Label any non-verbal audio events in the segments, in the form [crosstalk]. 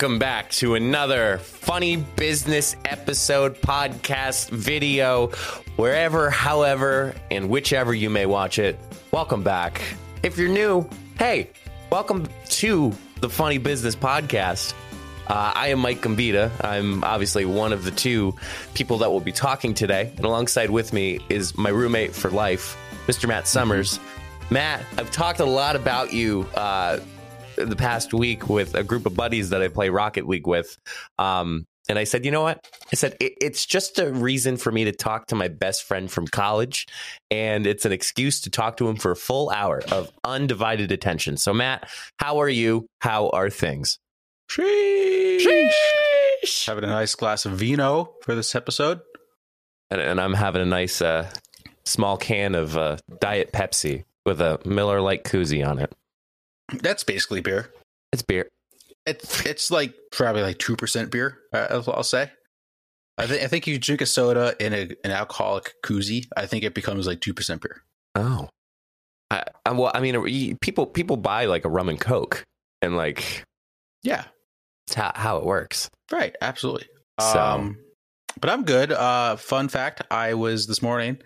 welcome back to another funny business episode, podcast, video, wherever, however, and whichever you may watch it. Welcome back. If you're new, hey, welcome to the Funny Business Podcast. Uh, I am Mike Gambita. I'm obviously one of the two people that will be talking today. And alongside with me is my roommate for life, Mr. Matt Summers. Matt, I've talked a lot about you uh, the past week with a group of buddies that I play Rocket League with. Um, and I said, you know what? I said, it, it's just a reason for me to talk to my best friend from college. And it's an excuse to talk to him for a full hour of undivided attention. So, Matt, how are you? How are things? Sheesh. Sheesh. Having a nice glass of vino for this episode. And, and I'm having a nice uh, small can of uh, Diet Pepsi with a Miller Lite koozie on it. That's basically beer. It's beer. It's it's like probably like two percent beer. Uh, I'll say. I think I think you drink a soda in a, an alcoholic koozie. I think it becomes like two percent beer. Oh, I, I, well, I mean, people people buy like a rum and coke, and like Yeah, it's how, how it works. right. Absolutely. So- Um, but I'm good. Uh, fun fact: I was this morning.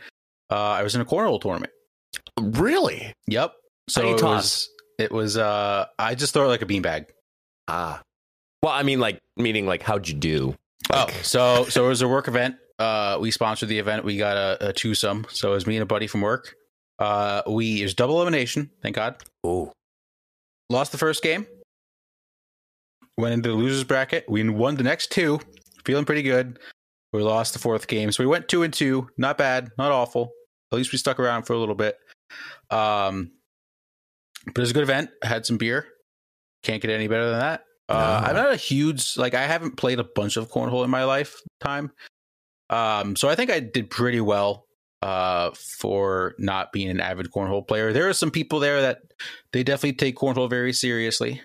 Uh, I was in a cornhole tournament. Really? Yep. So it was. It was. Uh, I just throw it like a beanbag. Ah. Well, I mean, like meaning like how'd you do? Oh, so so it was a work event. Uh, we sponsored the event. We got a, a twosome. So it was me and a buddy from work. Uh, we it was double elimination. Thank God. oh, Lost the first game. Went into the losers bracket. We won the next two. Feeling pretty good. We lost the fourth game, so we went two and two. Not bad. Not awful. At least we stuck around for a little bit. Um, but it was a good event. I Had some beer. Can't get any better than that. Uh, No. I'm not a huge like. I haven't played a bunch of cornhole in my lifetime. Um, so I think I did pretty well uh, for not being an avid cornhole player. There are some people there that they definitely take cornhole very seriously.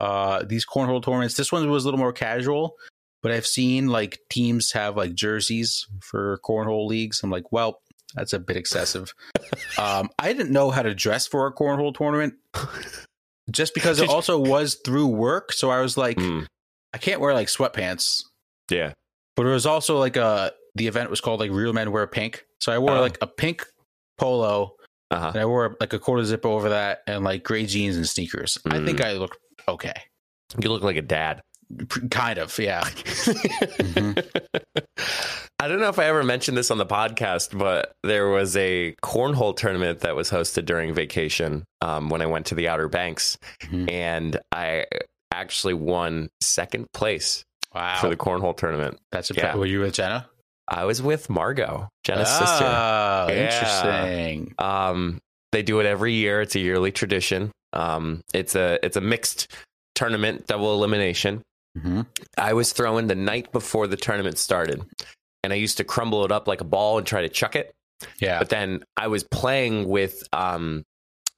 Uh, these cornhole tournaments, this one was a little more casual, but I've seen like teams have like jerseys for cornhole leagues. I'm like, well, that's a bit excessive. um, I didn't know how to dress for a cornhole tournament just because it [laughs] also was through work. So I was like, mm, I can't wear like sweatpants, yeah. but it was also like a, the event was called like Real Men Wear Pink. So I wore Oh. like a pink polo Uh huh. and I wore like a quarter zip over that and like gray jeans and sneakers. I Mm. think I looked okay. You look like a dad. Kind of, yeah. [laughs] Mm-hmm. I don't know if I ever mentioned this on the podcast, but there was a cornhole tournament that was hosted during vacation um, when I went to the Outer Banks, Mhm. and I actually won second place Wow. for the cornhole tournament. That's a Yeah. Were you with Jenna? I was with Margot, Jenna's sister. Oh, Yeah. interesting. Um, they do it every year. It's a yearly tradition. Um, it's a it's a mixed tournament, double elimination. Hmm I was throwing the night before the tournament started, and I used to crumble it up like a ball and try to chuck it. Yeah. But then I was playing with um,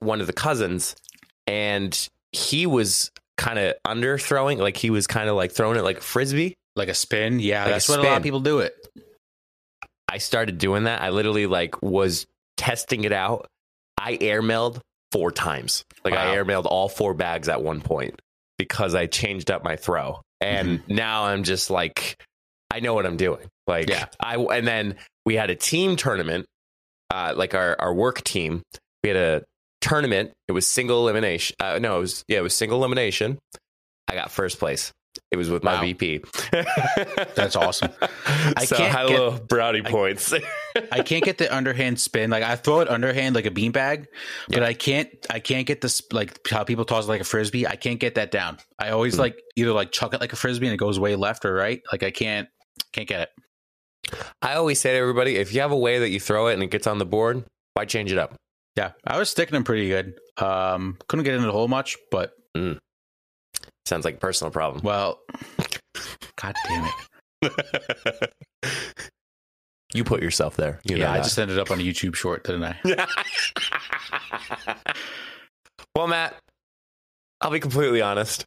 one of the cousins, and he was kind of under throwing, like he was kind of like throwing it like a frisbee. Like a spin. Yeah, Like that's what a lot of people do it. I started doing that. I literally like was testing it out. I airmailed four times. Like I Wow. airmailed all four bags at one point because I changed up my throw. And now I'm just like I know what I'm doing. Like Yeah. I and then we had a team tournament uh like our our work team. We had a tournament. It was single elimination. Uh, no, it was yeah, it was single elimination. I got first place. It was with my Wow. VP. [laughs] That's awesome. [laughs] I so can't a get- brownie points. [laughs] I can't get the underhand spin. Like I throw it underhand like a beanbag, but Yeah. I can't. I can't get this like how people toss it like a frisbee. I can't get that down. I always Hmm. like either like chuck it like a frisbee and it goes way left or right. Like I can't. Can't get it. I always say to everybody, if you have a way that you throw it and it gets on the board, why change it up? Yeah, I was sticking them pretty good. Um, couldn't get into the hole much, but Sounds like a personal problem. well, [laughs] god damn it. [laughs] you put yourself there. You know yeah, I that. just ended up on a YouTube short, didn't I? [laughs] well, Matt, I'll be completely honest.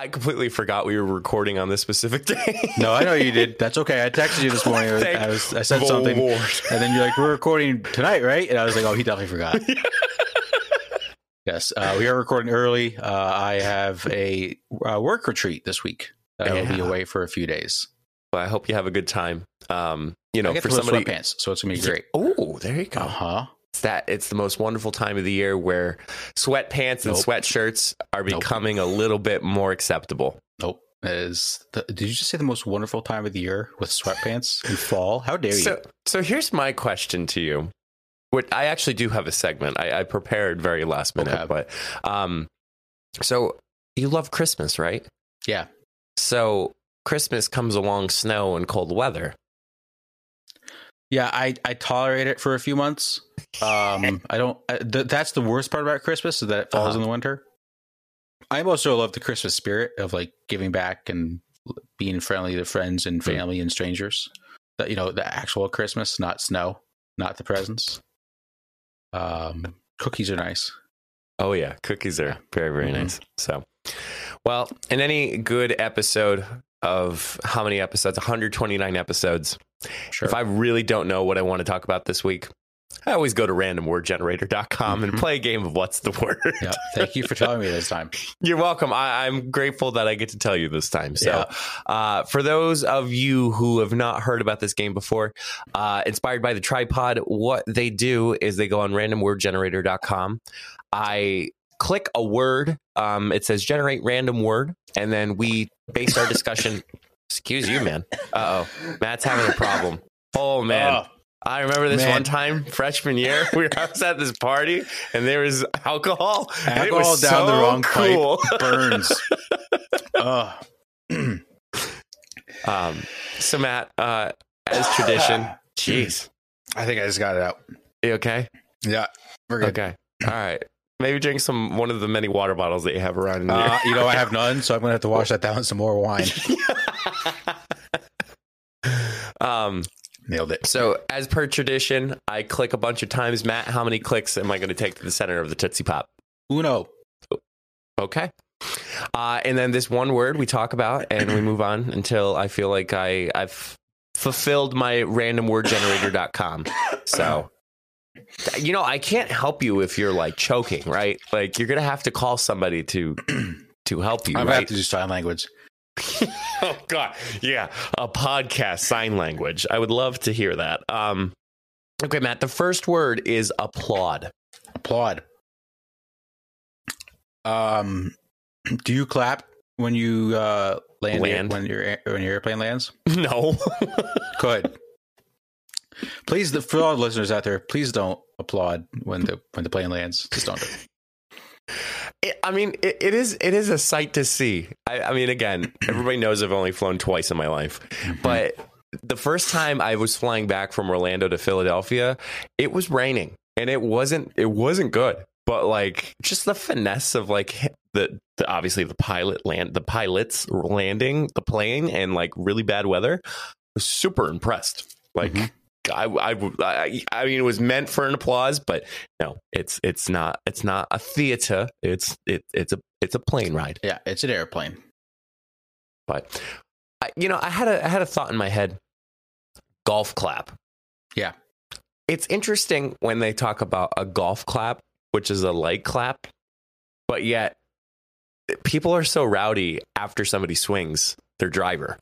I completely forgot we were recording on this specific day. No, I know you did. That's okay. I texted you this morning. I, was I said the something, and then you're like, "We're recording tonight, right?" And I was like, "Oh, he definitely forgot." Yes, uh, we are recording early. Uh, I have a uh, work retreat this week. I will be away for a few days. Well, I hope you have a good time. Um, you know, for somebody. sweatpants, so it's gonna be great. Oh, there you go. Uh huh. It's that it's the most wonderful time of the year where sweatpants and Nope. sweatshirts are Nope. becoming a little bit more acceptable. Nope. Is the, did you just say the most wonderful time of the year with sweatpants in fall? How dare you? So, so here's my question to you. What I actually do have a segment. I, I prepared very last minute, Okay. but um, so you love Christmas, right? yeah. So Christmas comes along snow and cold weather. Yeah, I, I tolerate it for a few months. Um, I don't. I, th- that's the worst part about Christmas is that it falls Uh-huh. in the winter. I also love the Christmas spirit of like giving back and being friendly to friends and Hmm. family and strangers. That you know, the actual Christmas, not snow, not the presents. Um, cookies are nice. Oh yeah, cookies are very very Mhm. nice. So, well, in any good episode of how many episodes? 129 episodes. Sure. If I really don't know what I want to talk about this week, I always go to randomwordgenerator.com and Mhm. play a game of what's the word. [laughs] yeah. Thank you for telling me this time. [laughs] You're welcome. I, I'm grateful that I get to tell you this time. So, Yeah. uh, for those of you who have not heard about this game before, uh, inspired by the tripod, what they do is they go on randomwordgenerator.com. I click a word. Um, it says generate random word, and then we base our discussion. [laughs] Excuse you, man. Uh oh, Matt's having a problem. Oh man. Oh, I remember this Man. one time, freshman year, [laughs] we were I was at this party and there was alcohol. and it Alcohol was down the so wrong pipe. burns. [laughs] [clears throat] Um, so Matt, uh, as tradition, [laughs] jeez, I think I just got it out. you okay? Yeah, we're good. Okay, all right. Maybe drink some one of the many water bottles that you have around in Uh, you know, I have none, so I'm gonna have to wash that down with some more wine. um, Nailed it. so as per tradition, I click a bunch of times. Matt, how many clicks am I going to take to the center of the Tootsie Pop? Uno. Okay. Uh, and then this one word we talk about and we move on until I feel like I, I've fulfilled my randomwordgenerator.com. So, you know, I can't help you if you're like choking, right? Like you're going to have to call somebody to, to help you, I'm gonna have to do sign language. [laughs] oh God. Yeah. A podcast sign language. I would love to hear that. Um, okay, Matt, the first word is applaud. Applaud. Um, [clears throat] do you clap when you uh, land, Land. when your when your airplane lands? [laughs] No. Good. Please, the, for all the listeners out there, please don't applaud when the when the plane lands. Just don't. do [laughs] it. I mean, it, it is it is a sight to see. I, I mean, again, everybody knows I've only flown twice in my life, but the first time I was flying back from Orlando to Philadelphia, it was raining, and it wasn't it wasn't good. But like, just the finesse of like the, the obviously the pilot land the pilots landing the plane and like really bad weather. I was super impressed. Like. Mhm. I, I, I, I mean, it was meant for an applause, but no, it's it's not it's not a theater. It's it, it's a it's a plane ride. Yeah, it's an airplane. But I, you know, I had a I had a thought in my head. Golf clap. Yeah. It's interesting when they talk about a golf clap, which is a light clap, but yet people are so rowdy after somebody swings their driver.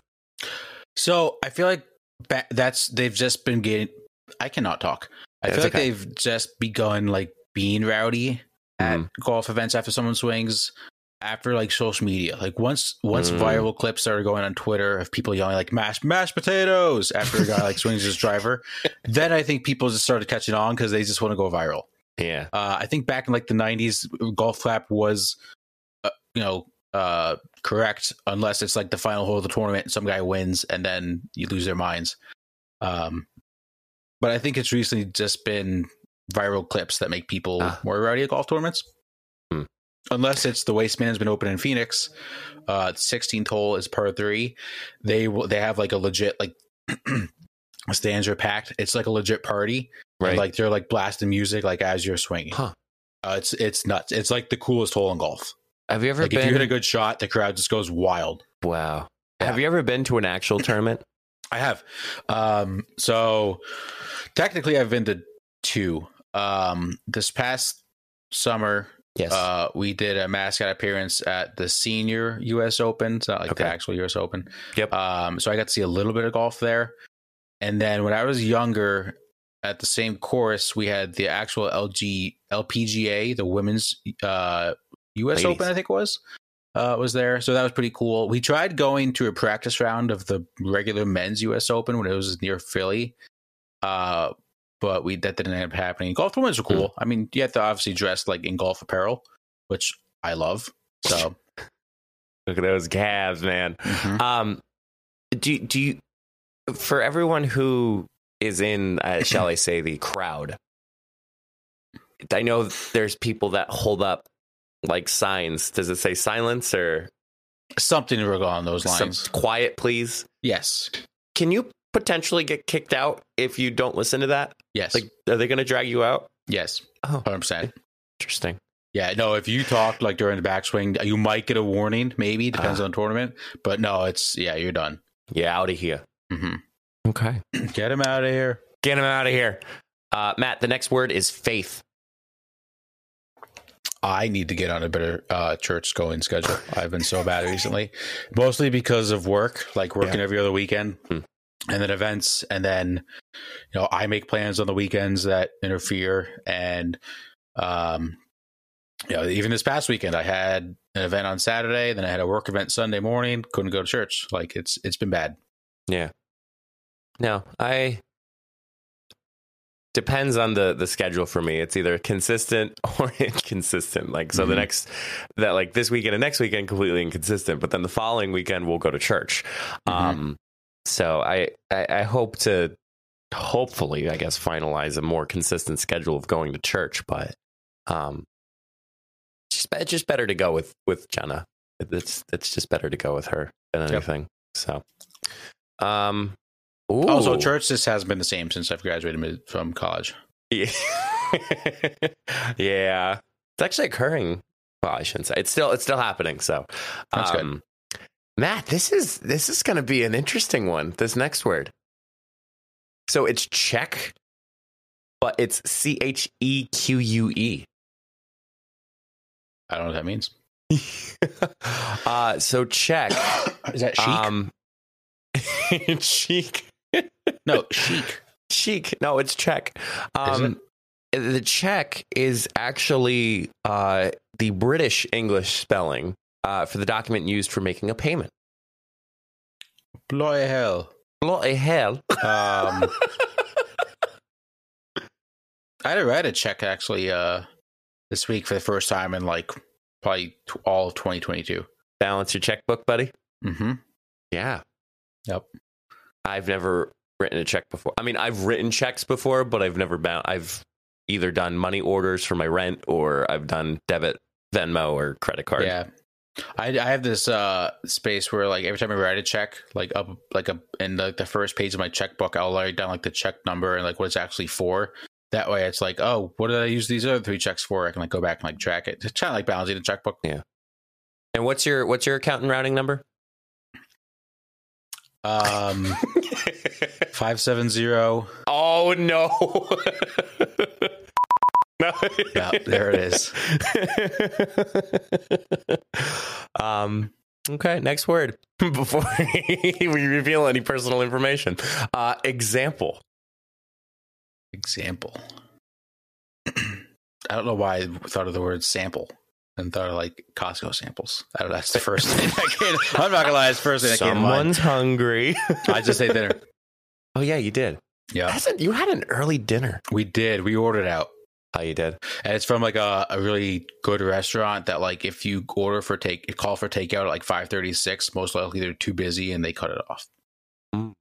So I feel like ba- that's they've just been getting. I cannot talk. I That's feel like okay. they've just begun like being rowdy at Mhm. golf events after someone swings. After like social media, like once once Mm. viral clips started going on Twitter of people yelling like "mashed mashed potatoes" after a guy like swings his driver, [laughs] then I think people just started catching on because they just want to go viral. Yeah. Uh, I think back in like the '90s, golf clap was, uh, you know, uh, correct unless it's like the final hole of the tournament some guy wins and then you lose their minds. Um, but I think it's recently just been viral clips that make people Ah. more rowdy at golf tournaments. Hmm. Unless it's the Waste Management Open in Phoenix, uh, 16th hole is par three. They will they have like a legit like [clears throat] stands are packed. It's like a legit party. And, Right. like they're like blasting music like as you're swinging. Huh. Uh, it's it's nuts. It's like the coolest hole in golf. Have you ever Like been? if you hit a good shot, the crowd just goes wild. wow. Yeah. Have you ever been to an actual tournament? [laughs] I have. Um, so technically, I've been to two. Um, this past summer, Yes. Uh, we did a mascot appearance at the senior U.S. Open. It's not like Okay. the actual U.S. Open. Yep. Um, so I got to see a little bit of golf there. And then when I was younger, at the same course, we had the actual LG LPGA, the women's uh, U.S. Ladies. Open, I think it was. Uh, was there, so that was pretty cool. We tried going to a practice round of the regular men's U.S. Open when it was near Philly, uh, but we that didn't end up happening. Golf tournaments are cool. I mean, you have to obviously dress like in golf apparel, which I love. So, [laughs] Look at those calves, man. mhm. Um, do do you for everyone who is in, uh, shall I say, the crowd? I know there's people that hold up like signs. Does it say silence or something along those some lines. quiet, please? yes, Can you potentially get kicked out if you don't listen to that? yes, Like, are they going to drag you out? yes, Oh, hundred percent. interesting. Yeah, no. If you talk like during the backswing, you might get a warning. Maybe depends Ah. on the tournament, but no, it's yeah, you're done. Yeah, out of here. Mm-hmm. Okay, [clears throat] Get him out of here. get him out of here. Uh, Matt, the next word is faith. I need to get on a better uh, church going schedule. I've been so bad recently, mostly because of work, like working Yeah. every other weekend, Hmm. and then events, and then you know I make plans on the weekends that interfere, and um, you know even this past weekend I had an event on Saturday, then I had a work event Sunday morning, couldn't go to church. Like it's it's been bad. Yeah. No, I depends on the the schedule for me. It's either consistent [laughs] or inconsistent. Like so the Mhm. next that like this weekend and next weekend completely inconsistent, but then the following weekend we'll go to church. Mhm. Um so I, I I hope to hopefully I guess finalize a more consistent schedule of going to church, but um it's just it's just better to go with with Jenna. It's it's just better to go with her than Yep. anything. So um Also, church just hasn't been the same since I've graduated from college. Yeah. [laughs] yeah. It's actually occurring. Well, I shouldn't say it's still it's still happening. So, That's good. um, Matt, this is this is going to be an interesting one. This next word. So it's cheque, but it's C H E Q U E. I don't know what that means. [laughs] Uh, so cheque. [coughs] Is that chic? Um, [laughs] chic. No, chic. Chic. No, it's cheque. Um, Isn't the cheque is actually uh, the British English spelling uh, for the document used for making a payment. bloody hell. Bloody hell. Um, [laughs] I had a, I had a check actually uh, this week for the first time in like probably t- all of 2022. Balance your checkbook, buddy. Mm-hmm. Yeah. Yep. I've never written a check before. I mean, I've written checks before, but I've never bound. I've either done money orders for my rent or I've done debit, Venmo, or credit card. Yeah. I, I have this uh, space where like every time I write a check, like up like a in like the first page of my checkbook, I'll write down like the check number and like what it's actually for. That way, it's like, oh, what did I use these other three checks for? I can like go back and like track it. It's kind of like balancing a checkbook. Yeah. And what's your what's your account and routing number? Um, [laughs] five seven zero. Oh no. [laughs] no. Yeah, there it is. [laughs] um okay, next word [laughs] before we reveal any personal information. Uh example. Example. [clears throat] I don't know why I thought of the word sample and thought of like Costco samples. I don't know. That's the first thing I came. I'm not gonna lie. It's the first thing that came to mind. Someone's hungry. I just ate dinner. Oh yeah, you did. Yeah, That's a- you had an early dinner. we did. We ordered out. Oh, you did. And it's from like a, a really good restaurant that like if you order for take call for takeout at like five thirty six, most likely they're too busy and they cut it off. Mm.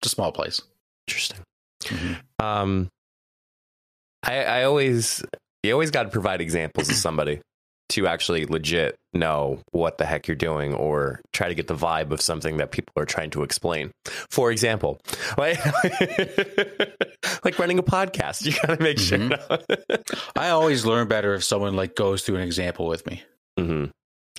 It's a small place. Interesting. Mhm. Um, I I always you always got to provide examples of somebody to actually legit know what the heck you're doing or try to get the vibe of something that people are trying to explain. For example, [laughs] like, like running a podcast, you got to make sure. [laughs] I always learn better if someone like goes through an example with me. hmm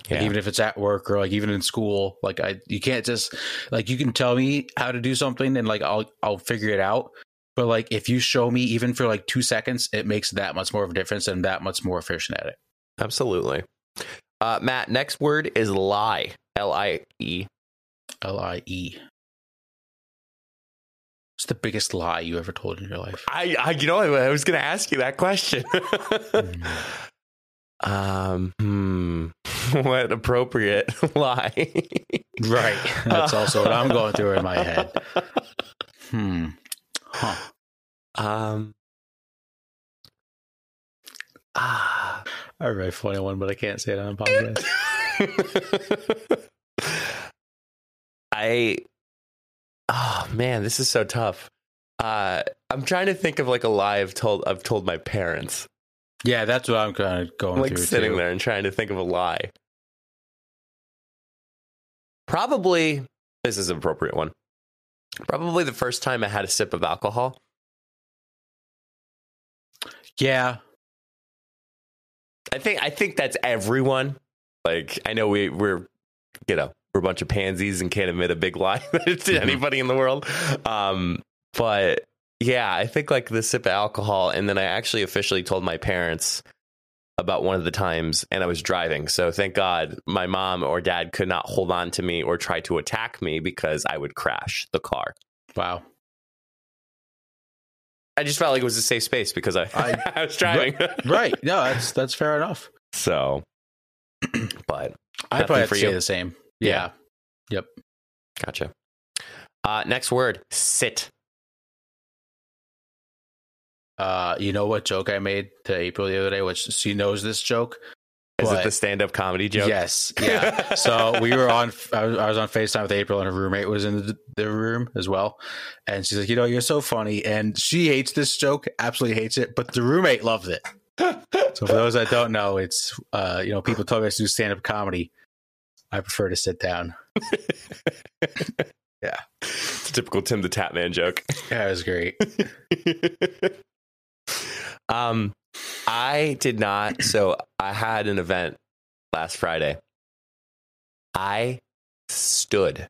Like, even if it's at work or like even in school like i you can't just like you can tell me how to do something and like i'll i'll figure it out But like if you show me even for like two seconds, it makes that much more of a difference and that much more efficient at it. Absolutely. Uh, Matt, next word is lie. L I E. L I E. What's the biggest lie you ever told in your life? I, I, you know, I was going to ask you that question. [laughs] um, hmm. [laughs] what appropriate [laughs] lie? right. That's also what I'm going through in my head. Hmm. Huh. Um. Ah. I read funny one, but I can't say it on a podcast. [laughs] I oh man, this is so tough. Uh I'm trying to think of like a lie I've told I've told my parents. Yeah, that's what I'm kind of going I'm like through. sitting too. there and trying to think of a lie. Probably this is an appropriate one. Probably the first time I had a sip of alcohol. Yeah. I think I think that's everyone. Like I know we we're you know we're a bunch of pansies and can't admit a big lie [laughs] to Mhm. anybody in the world. Um, but yeah, I think like the sip of alcohol, and then I actually officially told my parents about one of the times, and I was driving. So thank God my mom or dad could not hold on to me or try to attack me because I would crash the car. Wow. I just felt like it was a safe space because I [laughs] I- I was driving. Right. No, that's that's fair enough. so, [clears throat] but I probably have for to say you? the same. Yeah. Yeah. Gotcha. Uh, next word, sit. Uh, you know what joke I made to April the other day, which she knows this joke. Is But- it the stand-up comedy joke? Yes. [laughs] Yeah. so we were on. I was, I was on Facetime with April, and her roommate was in the, the room as well. And she's like, "You know, you're so funny." And she hates this joke, absolutely hates it, but the roommate loves it. So for those that don't know, it's uh, you know, people tell me to do stand up comedy. I prefer to sit down. [laughs] yeah, It's a typical Tim the Tatman joke. Yeah, it was great. [laughs] um, I did not. So I had an event last Friday. I stood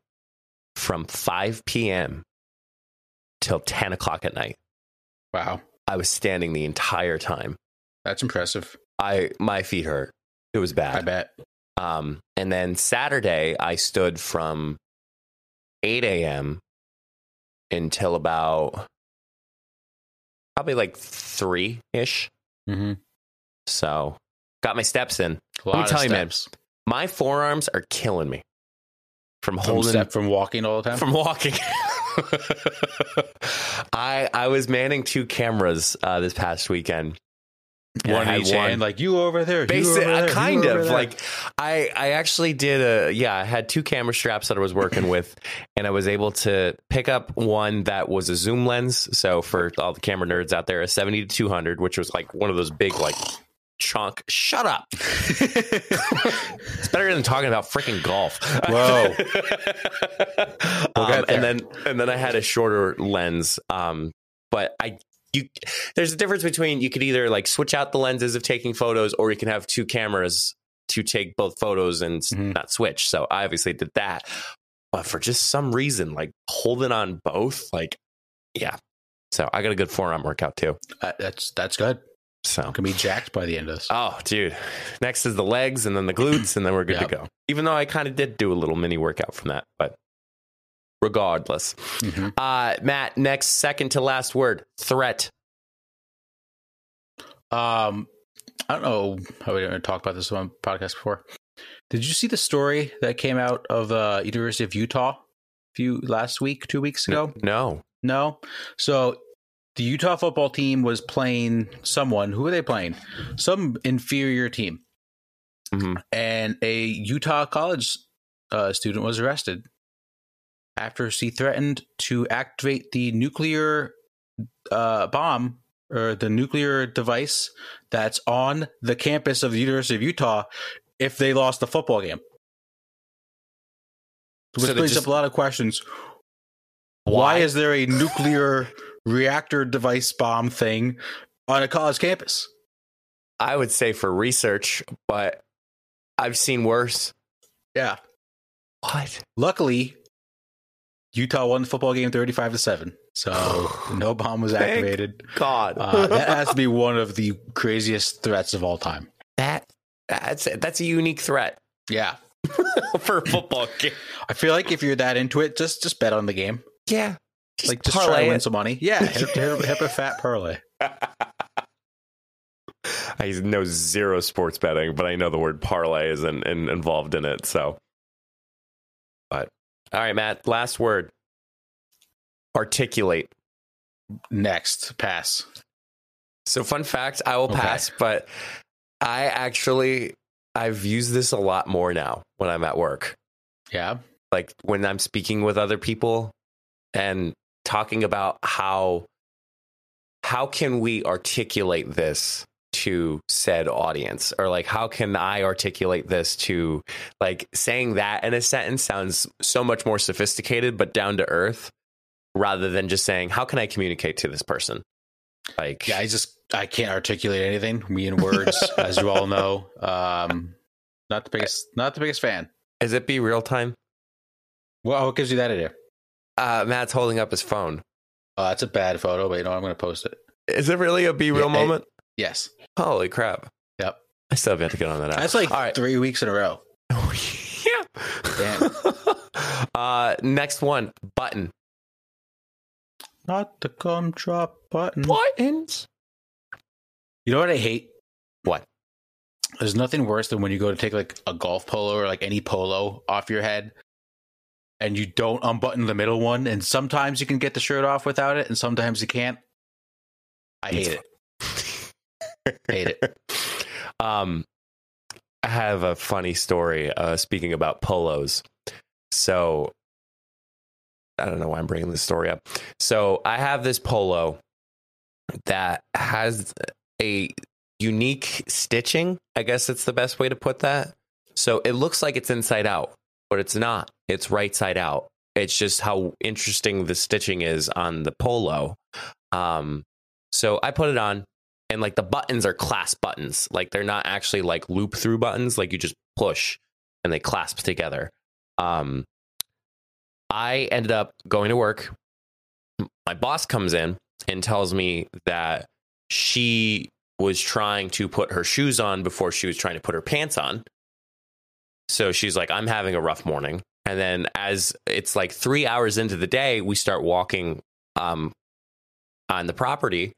from 5 p.m. till 10 o'clock at night. Wow, I was standing the entire time. that's impressive. I my feet hurt. It was bad. I bet. Um, and then Saturday, I stood from 8 a.m. until about probably like 3 ish. Mm-hmm. So got my steps in. A me tell you, man. My forearms are killing me from From holding step from walking all the time. from walking. [laughs] I I was manning two cameras uh, this past weekend. One each one- hand, like you over there. you over there, you kind over of there. like I I actually did a yeah I had two camera straps that I was working with and I was able to pick up one that was a zoom lens so for all the camera nerds out there a 70 to 200 which was like one of those big like chunk shut up [laughs] it's better than talking about freaking golf Whoa. [laughs] Um, and then and then I had a shorter lens um but I you there's a difference between you could either like switch out the lenses of taking photos or you can have two cameras to take both photos and Mhm. not switch. So I obviously did that. But for just some reason, like holding on both, like yeah. So I got a good forearm workout too. Uh, that's that's good. So Can be jacked by the end of this. oh dude. Next is the legs and then the glutes, and then we're good Yep. to go. Even though I kind of did do a little mini workout from that, but regardless. Mhm. Uh Matt, next second to last word, threat. Um, I don't know how we didn't talk about this on podcast before. Did you see the story that came out of uh, University of Utah a few last week, two weeks ago? No. No. So the Utah football team was playing someone. Who were they playing? Some inferior team, Mhm. and a Utah college uh, student was arrested after she threatened to activate the nuclear uh, bomb or the nuclear device that's on the campus of the University of Utah if they lost the football game. Which So brings just- up a lot of questions. Why is there a nuclear reactor device bomb thing on a college campus? I would say for research, but I've seen worse. Yeah. What? Luckily, Utah won the football game 35 to 7. So [sighs] no bomb was activated. God, Uh, that has to be one of the craziest threats of all time. that that's that's a unique threat Yeah. [laughs] for a football game. I feel like if you're that into it, just just bet on the game. Yeah, just like just try to win it. some money. Yeah, hit, hit, hit a fat parlay. [laughs] I know zero sports betting, but I know the word parlay is in, in, involved in it. So, all right, Matt. Last word. Articulate. Next, pass. So, fun fact: I will Okay. pass, but I actually I've used this a lot more now when I'm at work. Yeah. like when I'm speaking with other people and talking about how how can we articulate this to said audience or like how can I articulate this to like saying that in a sentence sounds so much more sophisticated but down to earth rather than just saying how can I communicate to this person like Yeah, I just I can't articulate anything. Me in words, [laughs] as you all know. Um not the biggest not the biggest fan. is it BeReal time Well, what gives you that idea? uh Matt's holding up his phone Oh, that's a bad photo, but you know? I'm gonna post it. is it really a BeReal Yeah, moment Yes. holy crap Yep. I still have yet to get on that app. That's like all right three weeks in a row. Oh, [laughs] yeah. Damn. [laughs] uh, next one, button. Not the gum drop button. Buttons. You know what I hate? What? There's nothing worse than when you go to take like a golf polo or like any polo off your head and you don't unbutton the middle one. And sometimes you can get the shirt off without it, and sometimes you can't. I hate it. [laughs] Hate it. Um, I have a funny story. Uh, speaking about polos, so I don't know why I'm bringing this story up. So I have this polo that has a unique stitching. I guess it's the best way to put that. So it looks like it's inside out, but it's not. It's right side out. It's just how interesting the stitching is on the polo. Um, so I put it on, and like the buttons are clasp buttons. Like they're not actually like loop through buttons. Like you just push and they clasp together. Um, I ended up going to work. My boss comes in and tells me that she was trying to put her shoes on before she was trying to put her pants on. So she's like, I'm having a rough morning. And then as it's like three hours into the day, we start walking um, on the property.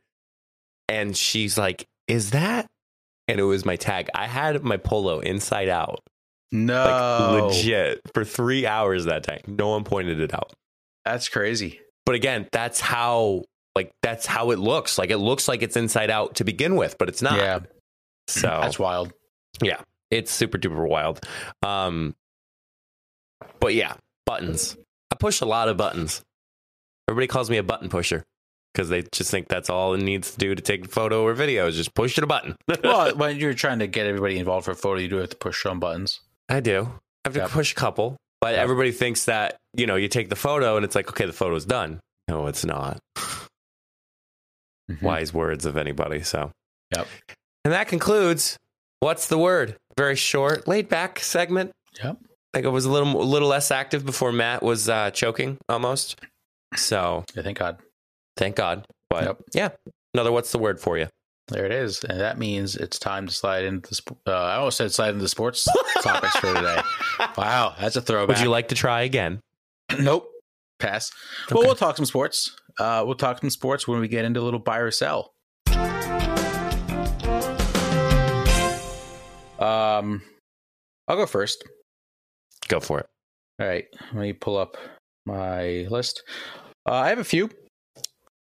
And she's like, Is that? And it was my tag. I had my polo inside out, No. like legit, for three hours that day. No one pointed it out. That's crazy. But again, that's how like that's how it looks. Like it looks like it's inside out to begin with, but it's not. Yeah. So [clears throat] That's wild. yeah, it's super duper wild. Um, but yeah, buttons. I push a lot of buttons. Everybody calls me a button pusher because they just think that's all it needs to do to take a photo or video is just push a button. [laughs] well, when you're trying to get everybody involved for a photo, you do have to push some buttons. I do. I have to Yep. push a couple, but Yep. everybody thinks that you know you take the photo and it's like okay, the photo's done. No, it's not. Mhm. Wise words of anybody. So, Yep. And that concludes what's the word? Very short, laid back segment. Yep. I think it was a little a little less active before Matt was uh, choking almost. So Yeah, thank God. Thank God. But Yep. yeah, another what's the word for you? There it is. And that means it's time to slide into the uh, I almost said slide into the sports [laughs] topics for today. Wow, that's a throwback. Would you like to try again? [clears throat] nope. Pass. Well, we'll talk some sports. Uh, we'll talk some sports when we get into a little buy or sell. Um, I'll go first. Go for it. All right, let me pull up my list. Uh, I have a few.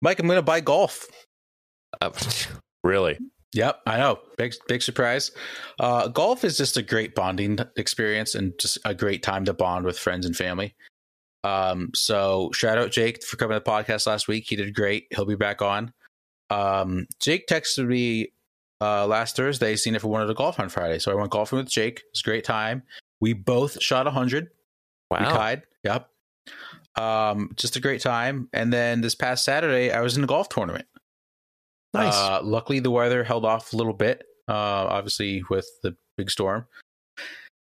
Mike, I'm going to buy golf. Uh, really? Yep, I know. Big big surprise. Uh, golf is just a great bonding experience and just a great time to bond with friends and family. Um, so shout out Jake for coming to the podcast last week. He did great. He'll be back on. Um, Jake texted me uh, last Thursday, seeing if we wanted to golf on Friday. So I went golfing with Jake. It was a great time. We both shot hundred. We Wow. tied. Yep. Um, just a great time. And then this past Saturday, I was in a golf tournament. Nice. Uh, luckily, the weather held off a little bit. Uh, obviously, with the big storm,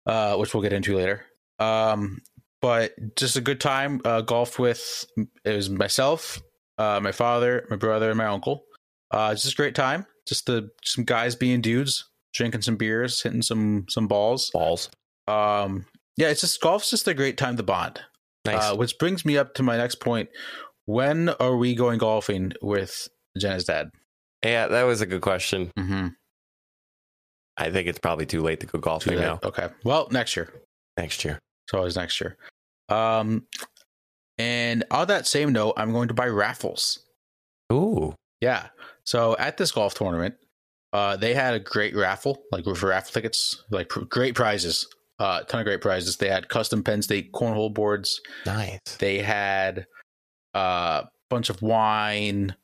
uh, which we'll get into later. Um, but just a good time. Uh, golfed with it was myself, uh, my father, my brother, and my uncle. Uh, just a great time. Just the some guys being dudes, drinking some beers, hitting some some balls. Balls. Um, yeah, it's just golf's just a great time to bond. Nice. Uh, which brings me up to my next point. When are we going golfing with Jenna's dad? yeah, that was a good question. Mm-hmm. I think it's probably too late to go golfing now. Okay. Well, next year. Next year. So it's always next year. Um, and on that same note, I'm going to buy raffles. Ooh. Yeah. So at this golf tournament, uh, they had a great raffle, like for raffle tickets, like pr- great prizes, uh, ton of great prizes. They had custom Penn State cornhole boards. Nice. They had a uh, bunch of wine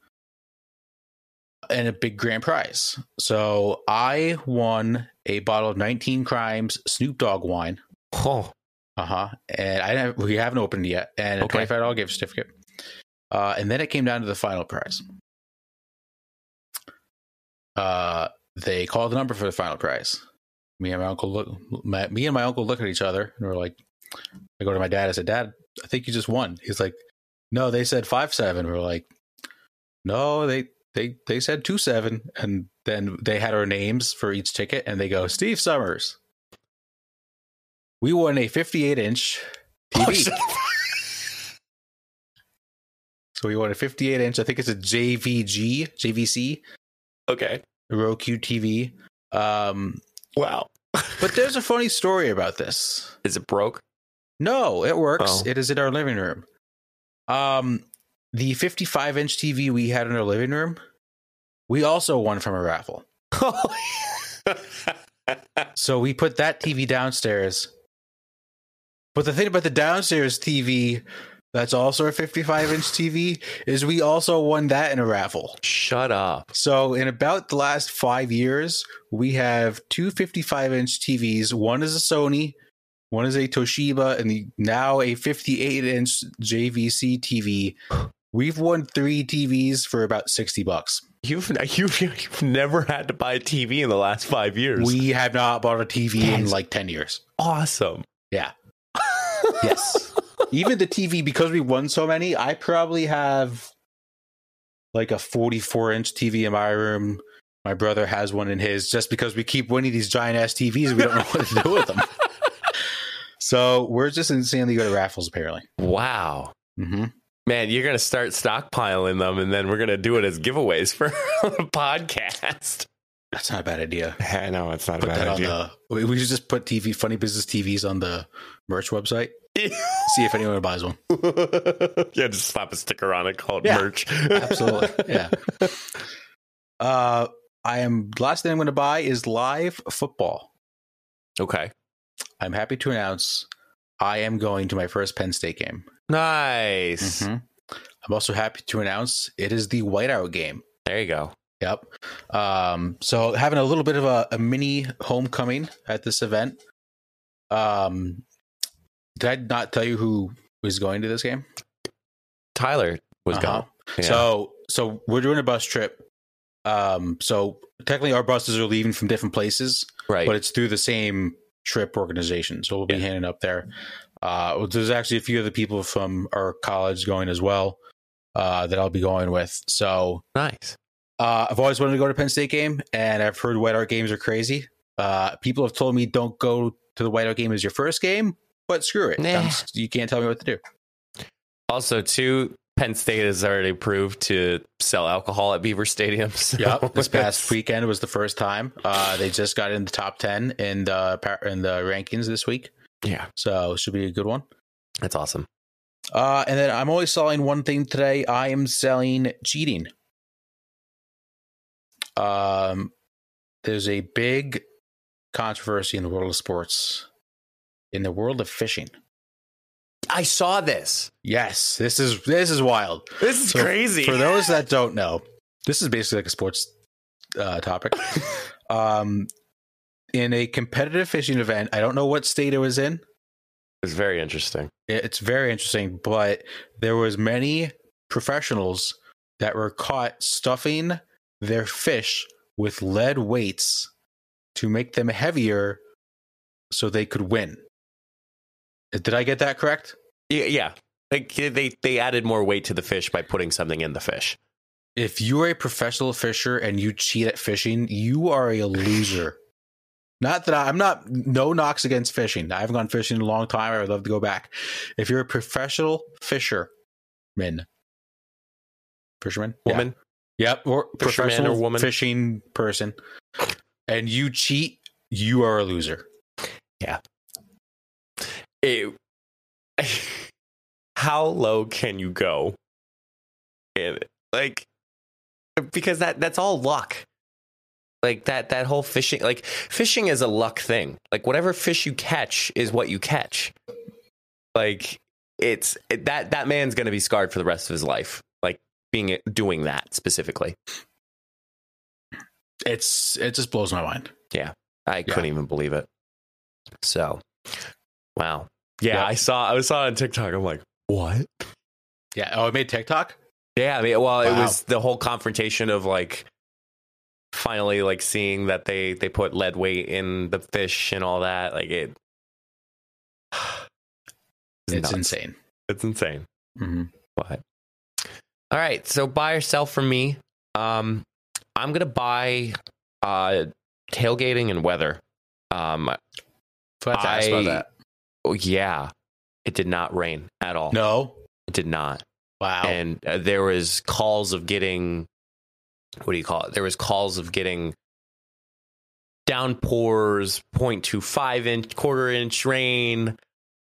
and a big grand prize. So I won a bottle of 19 Crimes Snoop Dogg wine. Oh, Uh huh. And I didn't, we haven't opened it yet, and a Okay. twenty five dollar gift certificate. Uh, and then it came down to the final prize. Uh, they called the number for the final prize. Me and my uncle look. My, me and my uncle look at each other, and we're like, I go to my dad. I said, "Dad, I think you just won." He's like, "No, they said five seven. We're like, "No, they they they said two seven. And then they had our names for each ticket, and they go, "Steve Summers." We won a 58 inch TV. [laughs] so we won a 58 inch. I think it's a JVG, JVC, okay. Roku TV. Um, Wow. [laughs] but there's a funny story about this. Is it broke? No, it works. Oh. It is in our living room. Um, the 55 inch TV we had in our living room, we also won from a raffle. [laughs] So we put that TV downstairs. But the thing about the downstairs TV that's also a 55 inch TV is we also won that in a raffle. Shut up. So in about the last five years, we have two 55 inch TVs. One is a Sony, one is a Toshiba, and the, now a 58 inch JVC TV. We've won three TVs for about 60 bucks. You've, [laughs] you've you've never had to buy a TV in the last five years. We have not bought a TV in like 10 years. awesome. Yeah. [laughs] yes. Even the TV, because we won so many, I probably have like a 44 inch TV in my room. My brother has one in his just because we keep winning these giant ass TVs. We don't know what to do with them. [laughs] So we're just insanely good at raffles, apparently. Wow. Mm-hmm. Man, you're gonna start stockpiling them, and then we're gonna do it as giveaways for [laughs] a podcast. That's not a bad idea. I know it's not Put bad idea. the. We we should just put TV, funny business TVs on the merch website. [laughs] See if anyone buys one. [laughs] yeah, just slap a sticker on it called Yeah. merch. [laughs] Absolutely. Yeah. Uh, I am. Last thing I'm going to buy is live football. Okay. I'm happy to announce I am going to my first Penn State game. Nice. Mhm. I'm also happy to announce it is the whiteout game. There you go. Yep. Um, so having a little bit of a, a mini homecoming at this event. Um, did I not tell you who was going to this game? Tyler was Uh-huh. gone. Yeah. So so we're doing a bus trip. Um, so technically our buses are leaving from different places, right. but it's through the same trip organization. So we'll be Yeah. handing up there. Uh, there's actually a few other people from our college going as well uh, that I'll be going with. So nice. uh, I've always wanted to go to Penn State game, and I've heard whiteout games are crazy. Uh, people have told me don't go to the whiteout game as your first game, but screw it. Nah. You can't tell me what to do. Also, too, Penn State has already approved to sell alcohol at Beaver Stadium. [laughs] So Yep, this [laughs] past weekend was the first time. Uh, they just got in the top ten in the in the rankings this week, Yeah, so it should be a good one. that's awesome. Uh, and then I'm only selling one thing today. I am selling cheating. Um, there's a big controversy in the world of sports, in the world of fishing. I saw this. Yes, this is this is wild. This is So, crazy. For those that [laughs] don't know, this is basically like a sports uh, topic. [laughs] um, in a competitive fishing event, I don't know what state it was in. it's very interesting. It's very interesting, but there was many professionals that were caught stuffing their fish with lead weights to make them heavier so they could win. Did I get that correct? Yeah, yeah. Like they they added more weight to the fish by putting something in the fish. If you're a professional fisher and you cheat at fishing, you are a loser. Not that I, I'm not no knocks against fishing. I haven't gone fishing in a long time. I would love to go back. If you're a professional fisherman, fisherman, Yeah. Woman, Yep, or Fisherman professional or woman. fishing person, and you cheat, you are a loser. It, [laughs] how low can you go? And like, because that that's all luck. Like that that whole fishing, like fishing is a luck thing. Like whatever fish you catch is what you catch. Like it's it, that that man's going to be scarred for the rest of his life. Like being doing that specifically. It's it just blows my mind. Yeah. I couldn't even believe it. So, wow. Yeah, Yeah. I saw. I saw it on TikTok. I'm like, what? Yeah. Oh, it made TikTok. Yeah, I mean, well, it was the whole confrontation of like finally like seeing that they they put lead weight in the fish and all that. Like it, [sighs] It's nuts. insane. It's insane. Mm-hmm. But all right, so buy or sell from me. Um, I'm gonna buy uh tailgating and weather. Um, Forgot to ask I- about that. Oh, yeah, it did not rain at all. No. it did not. Wow. and uh, there was calls of getting what do you call it there was calls of getting downpours 0.25 inch quarter inch rain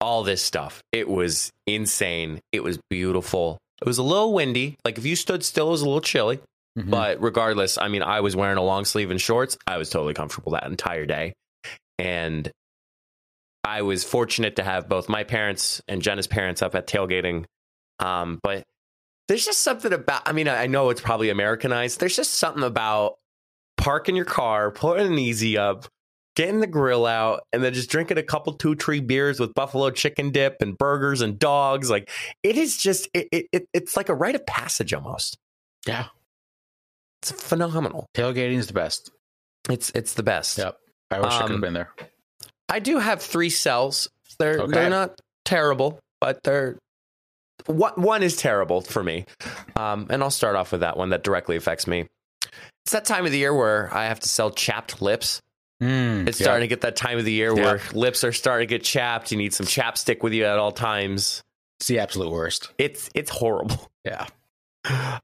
all this stuff it was insane it was beautiful it was a little windy like if you stood still it was a little chilly Mhm. but regardless i mean i was wearing a long sleeve and shorts i was totally comfortable that entire day and i was fortunate to have both my parents and jenna's parents up at tailgating um, but there's just something about i mean i know it's probably americanized there's just something about parking your car putting an easy up getting the grill out and then just drinking a couple two tree beers with buffalo chicken dip and burgers and dogs like it is just it, it, it it's like a rite of passage almost yeah. it's phenomenal Tailgating is the best. it's it's the best Yep. I wish I could Um, have been there. I do have three cells. They're Okay. they're not terrible, but they're one one is terrible for me. Um, and I'll start off with that one that directly affects me. It's that time of the year where I have to sell chapped lips. Mm, It's yeah. starting to get that time of the year Yeah. where lips are starting to get chapped. You need some chapstick with you at all times. It's the absolute worst. It's it's horrible. [laughs] Yeah.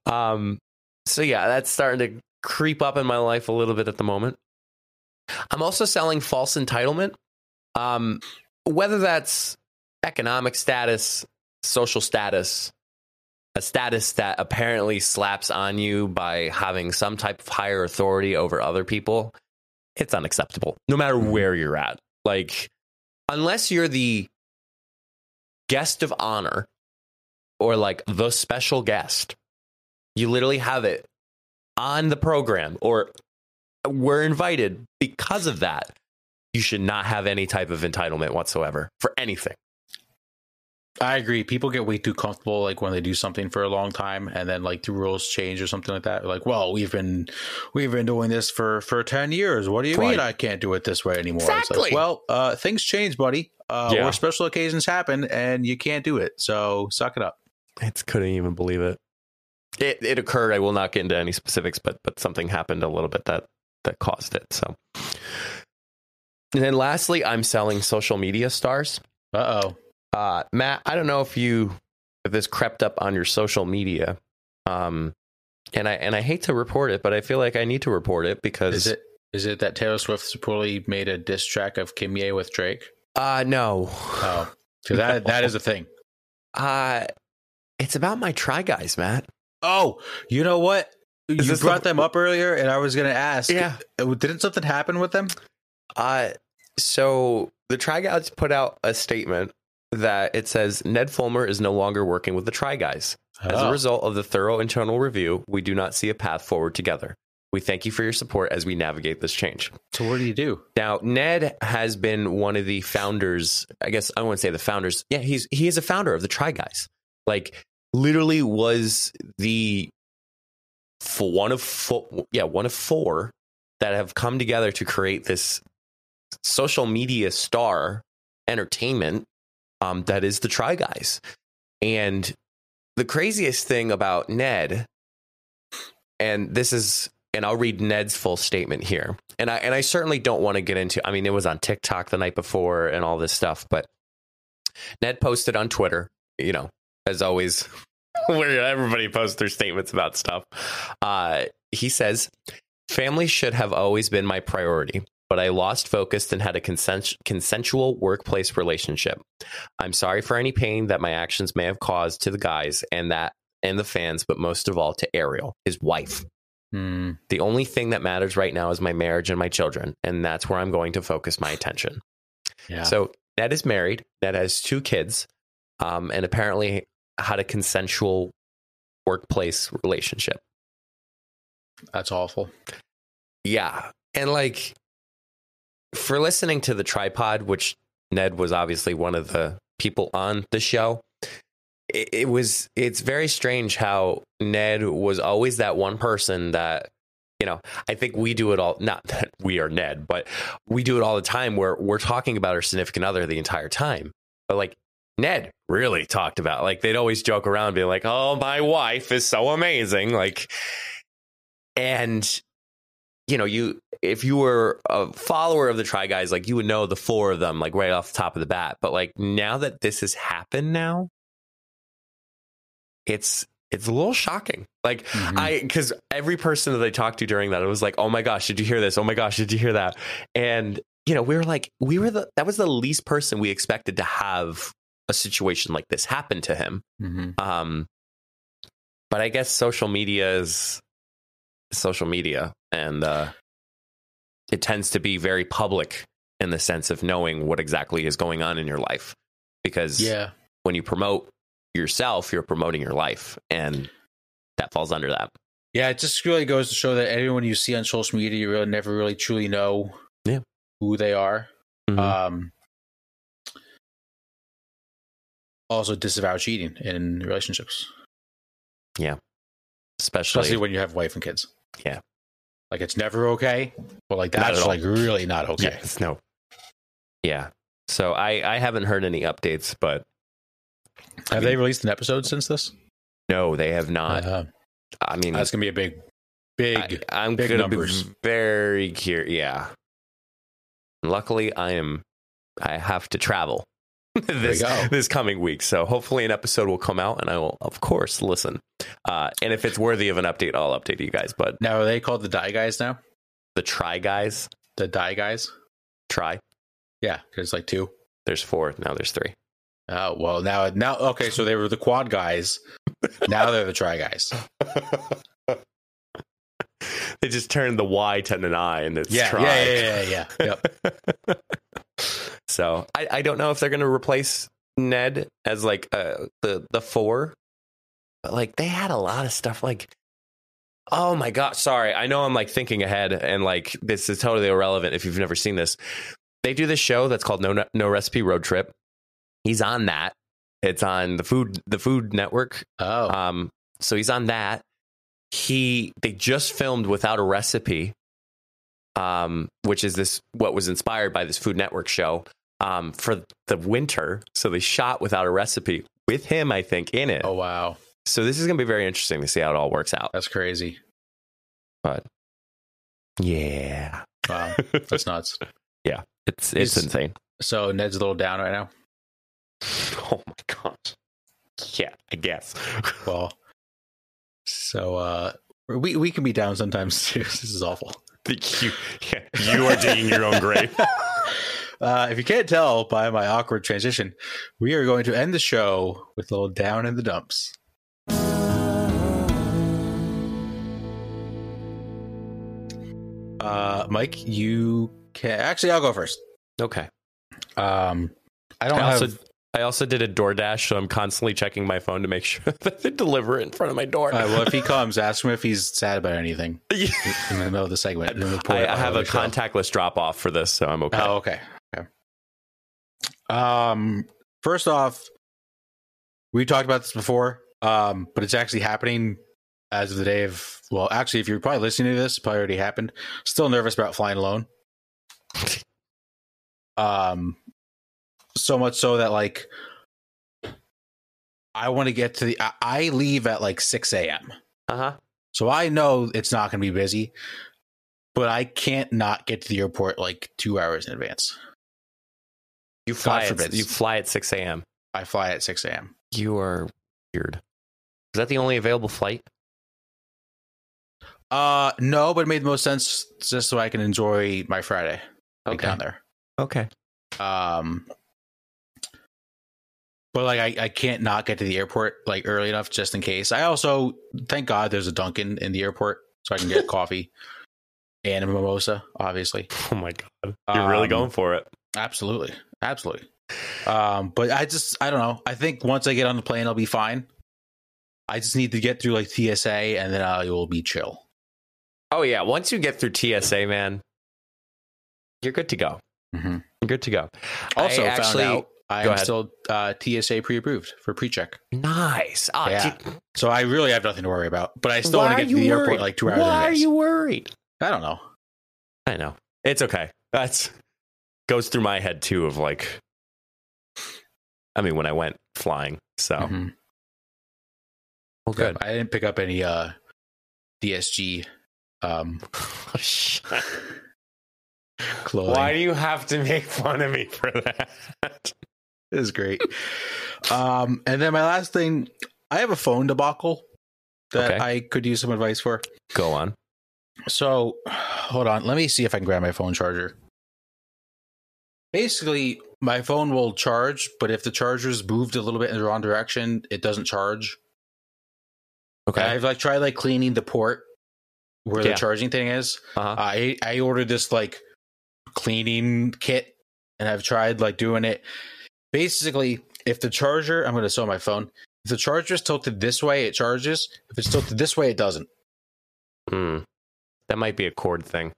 Um, so yeah, that's starting to creep up in my life a little bit at the moment. I'm also selling false entitlement. Um, whether that's economic status, social status, a status that apparently slaps on you by having some type of higher authority over other people, it's unacceptable. No matter where you're at. Like, unless you're the guest of honor or like the special guest, you literally have it on the program or we're invited because of that. You should not have any type of entitlement whatsoever for anything. I agree. People get way too comfortable, like when they do something for a long time, and then like the rules change or something like that. Like, well, we've been we've been doing this for for ten years. What do you Right. mean I can't do it this way anymore? It's Exactly. like, well, uh, things change, buddy. Uh, Yeah. Or special occasions happen, and you can't do it. So suck it up. I couldn't even believe it. It it occurred. I will not get into any specifics, but but something happened a little bit that that caused it. So, and then lastly, I'm selling social media stars. Uh oh. Uh, Matt, I don't know if you if this crept up on your social media, um, and I and I hate to report it, but I feel like I need to report it because Is it is it that Taylor Swift supposedly made a diss track of Kimye with Drake? uh no, Oh, so that [laughs] that is a thing. uh, it's about my try guys, Matt. Oh, you know what? You brought the- them up earlier, and I was going to ask. Yeah. uh, didn't something happen with them? Uh, so the Try Guys put out a statement that it says Ned Fulmer is no longer working with the Try Guys. As Oh. a result of the thorough internal review, we do not see a path forward together. We thank you for your support as we navigate this change. So what do you do? Now, Ned has been one of the founders. I guess I wouldn't say the founders. Yeah, he's he is a founder of the Try Guys. Like, literally, was the for one of four, yeah, one of four that have come together to create this social media star entertainment um, that is the Try Guys. And the craziest thing about Ned, and this is, and I'll read Ned's full statement here. And I and I certainly don't want to get into. I mean, it was on TikTok the night before and all this stuff, but Ned posted on Twitter. You know, as always, [laughs] where everybody posts their statements about stuff. Uh, he says, "Family should have always been my priority." But I lost focus and had a consensual workplace relationship. I'm sorry for any pain that my actions may have caused to the guys and that and the fans, but most of all to Ariel, his wife. Hmm. The only thing that matters right now is my marriage and my children, and that's where I'm going to focus my attention. Yeah. So Ned is married. Ned has two kids, um, and apparently had a consensual workplace relationship. That's awful. Yeah, and like for listening to the TryPod, which Ned was obviously one of the people on the show. It, it was it's very strange how Ned was always that one person that you know, I think we do it all. Not [laughs] that we are Ned, but we do it all the time where we're talking about our significant other the entire time. But like Ned really talked about, like they'd always joke around, being like, "Oh, my wife is so amazing," like, and you know, you if you were a follower of the Try Guys, like you would know the four of them, like right off the top of the bat. But like now that this has happened, now it's it's a little shocking. Like Mhm. I because every person that I talked to during that, it was like, oh my gosh, did you hear this? Oh my gosh, did you hear that? And you know, we were like, we were the that was the least person we expected to have a situation like this happen to him. Mhm. Um, but I guess social media is social media, and uh, it tends to be very public in the sense of knowing what exactly is going on in your life. Because Yeah. when you promote yourself, you're promoting your life, and that falls under that. Yeah, it just really goes to show that anyone you see on social media, you really never really truly know Yeah. who they are. Mhm. Um, also, disavow cheating in relationships, Yeah. Especially, especially when you have wife and kids. Yeah. like it's never okay, but like that's like really not okay. Yes, no. Yeah. So I I haven't heard any updates, but Have they released an episode since this? no, they have not. Uh, I mean, that's gonna be a big, big. I, am big gonna numbers. be very curious. Yeah. Luckily, I am. I have to travel [laughs] this this coming week, so hopefully an episode will come out, and I will, of course, listen. Uh, and if it's worthy of an update, I'll update you guys. But now are they called the Die Guys now? the try guys, The Die Guys? try. Yeah, there's like two. There's four now. There's three. Oh well, now now okay. So they were the Quad Guys. [laughs] now they're the Try Guys. they just turned the Y to an I, and it's Yeah, try. yeah, yeah, yeah, yeah. Yep. [laughs] so I, I don't know if they're going to replace Ned as like uh, the the four, but like they had a lot of stuff. Like, oh my god, sorry, I know I'm like thinking ahead, and like this is totally irrelevant if you've never seen this. They do this show that's called No No Recipe Road Trip. He's on that. It's on the food the Food Network. Oh, Um, so he's on that. He they just filmed without a recipe, um, which is this what was inspired by this Food Network show um, for the winter. So they shot without a recipe with him, I think, in it. oh wow, So this is going to be very interesting to see how it all works out. that's crazy. But yeah, Wow, [laughs] that's nuts. Yeah. It's it's He's- insane. So Ned's a little down right now. [laughs] Oh my gosh. Yeah, I guess. [laughs] Well, so uh, we we can be down sometimes too. This is awful. you, yeah, you are digging your own grave. Uh, if you can't tell by my awkward transition, we are going to end the show with a little down in the dumps. Uh, Mike, you can actually. I'll go first. Okay. Um, I don't I have. also I also did a DoorDash, so I'm constantly checking my phone to make [laughs] sure that they deliver it in front of my door. Well, if he [laughs] comes, ask him if he's sad about anything in the middle of the segment. and [laughs] then we'll pour it I, I have a contactless drop off for this, so I'm okay. Oh, okay. Um, first off, we talked about this before, um, but it's actually happening as of the day of. Well, actually, if you're probably listening to this, it probably already happened. Still nervous about flying alone. [laughs] Um, so much so that like I want to get to the. I, I leave at like six a.m. Uh huh. So I know it's not going to be busy, but I can't not get to the airport like two hours in advance. You fly. God At, you fly at six a.m. I fly at six a.m. You are weird. Is that the only available flight? Uh, no, but it made the most sense just so I can enjoy my Friday Okay. down there. Okay. Um, but like I, I can't not get to the airport like early enough just in case. I also thank God there's a Dunkin' in the airport so I can get [laughs] coffee and a mimosa. Obviously, Oh my god. You're really Um, going for it. absolutely, absolutely. Um, but I just I don't know. I think once I get on the plane, I'll be fine. I just need to get through like TSA and then I will be chill. Oh yeah. Once you get through TSA, man, you're good to go. Mhm. You're good to go. Also, I found actually out I am ahead. still uh, TSA pre-approved for pre-check. nice. Oh, Yeah. dude, So I really have nothing to worry about. But I still want to get to the you airport like two hours. Why are you worried? I don't know. I know. It's okay. That's goes through my head too of like I mean when I went flying. So Mhm. well good. I didn't pick up any uh, DSG um, [laughs] clothing. Why do you have to make fun of me for that? [laughs] It is great. um, and then my last thing, I have a phone debacle that Okay. I could use some advice for. Go on. So, hold on. Let me see if I can grab my phone charger. Basically, my phone will charge, but if the charger's moved a little bit in the wrong direction, it doesn't charge. Okay. I've like tried like cleaning the port where Yeah. the charging thing is. Uh-huh. I I ordered this like cleaning kit, and I've tried like doing it. Basically, if the charger, I'm going to show my phone. If the charger is tilted this way, it charges. If it's tilted this way, it doesn't. Hmm. That might be a cord thing.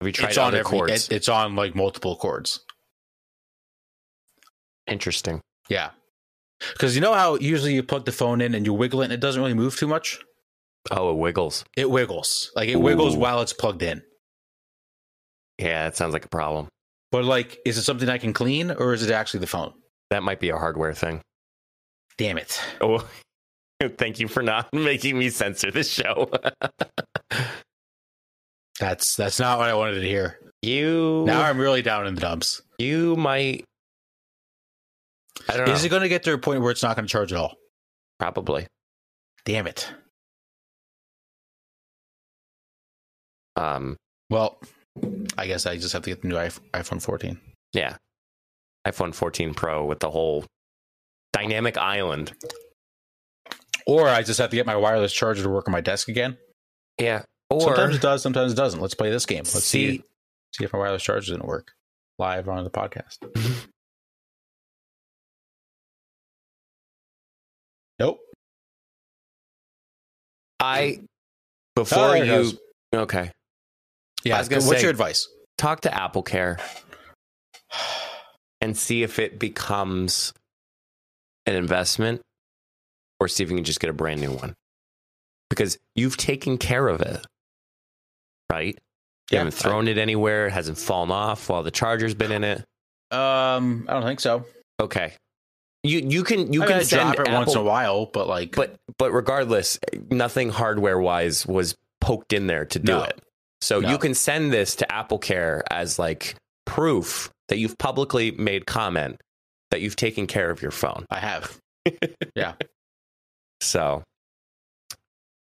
Have you tried it's on other every, cords? it- it's on like multiple cords. Interesting. Yeah. Because you know how usually you plug the phone in and you wiggle it and it doesn't really move too much? Oh, it wiggles. It wiggles. Like it wiggles while it's plugged in. Yeah, that sounds like a problem. But like, is it something I can clean or is it actually the phone? That might be a hardware thing. Damn it. Oh, [laughs] thank you for not [laughs] making me censor this show. [laughs] That's that's not what I wanted to hear. you Now I'm really down in the dumps. you might. I don't know. Is it going to get to a point where it's not going to charge at all? Probably. Damn it. Um. Well, I guess I just have to get the new iPhone 14. Yeah. iPhone 14 Pro with the whole dynamic island. Or I just have to get my wireless charger to work on my desk again. Yeah. Or sometimes it does, sometimes it doesn't. Let's play this game. Let's see see. see if my wireless charger didn't work live on the podcast. [laughs] Nope. I Oh, before there it you. goes. Okay. Yeah, I was gonna what's say- your advice? Talk to Apple Care [sighs] and see if it becomes an investment or see if you can just get a brand new one. Because you've taken care of it, right? You Yeah, haven't thrown it anywhere. It hasn't fallen off while the charger's been in it. Um, I don't think so. Okay. You you can you I can gotta send drop it Apple, once in a while, but like, but but regardless, nothing hardware wise was poked in there to do No. it. So No. you can send this to Apple Care as like proof that you've publicly made comment that you've taken care of your phone. I have. [laughs] Yeah. So,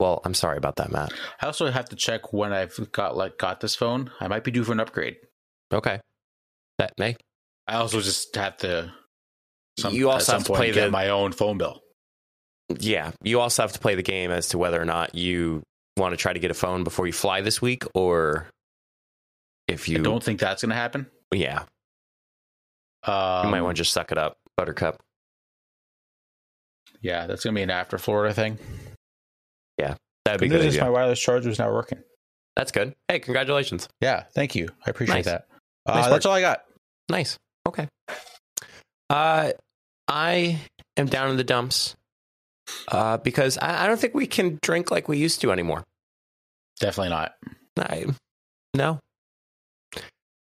well, I'm sorry about that, Matt. I also have to check when I've got like got this phone. I might be due for an upgrade. Okay, that may I also just have to. You also some have to play get the- my own phone bill. yeah. You also have to play the game as to whether or not you want to try to get a phone before you fly this week, or if you I don't think that's going to happen. yeah, Um, you might want to just suck it up, Buttercup. Yeah, that's going to be an after Florida thing. Yeah, that'd be Good good. news is my wireless charger is now working. That's good. Hey, congratulations. Yeah, thank you. I appreciate Nice. that. Uh, Nice that's all I got. Nice. Okay. Uh, I am down in the dumps uh, because I, I don't think we can drink like we used to anymore. Definitely not. I no.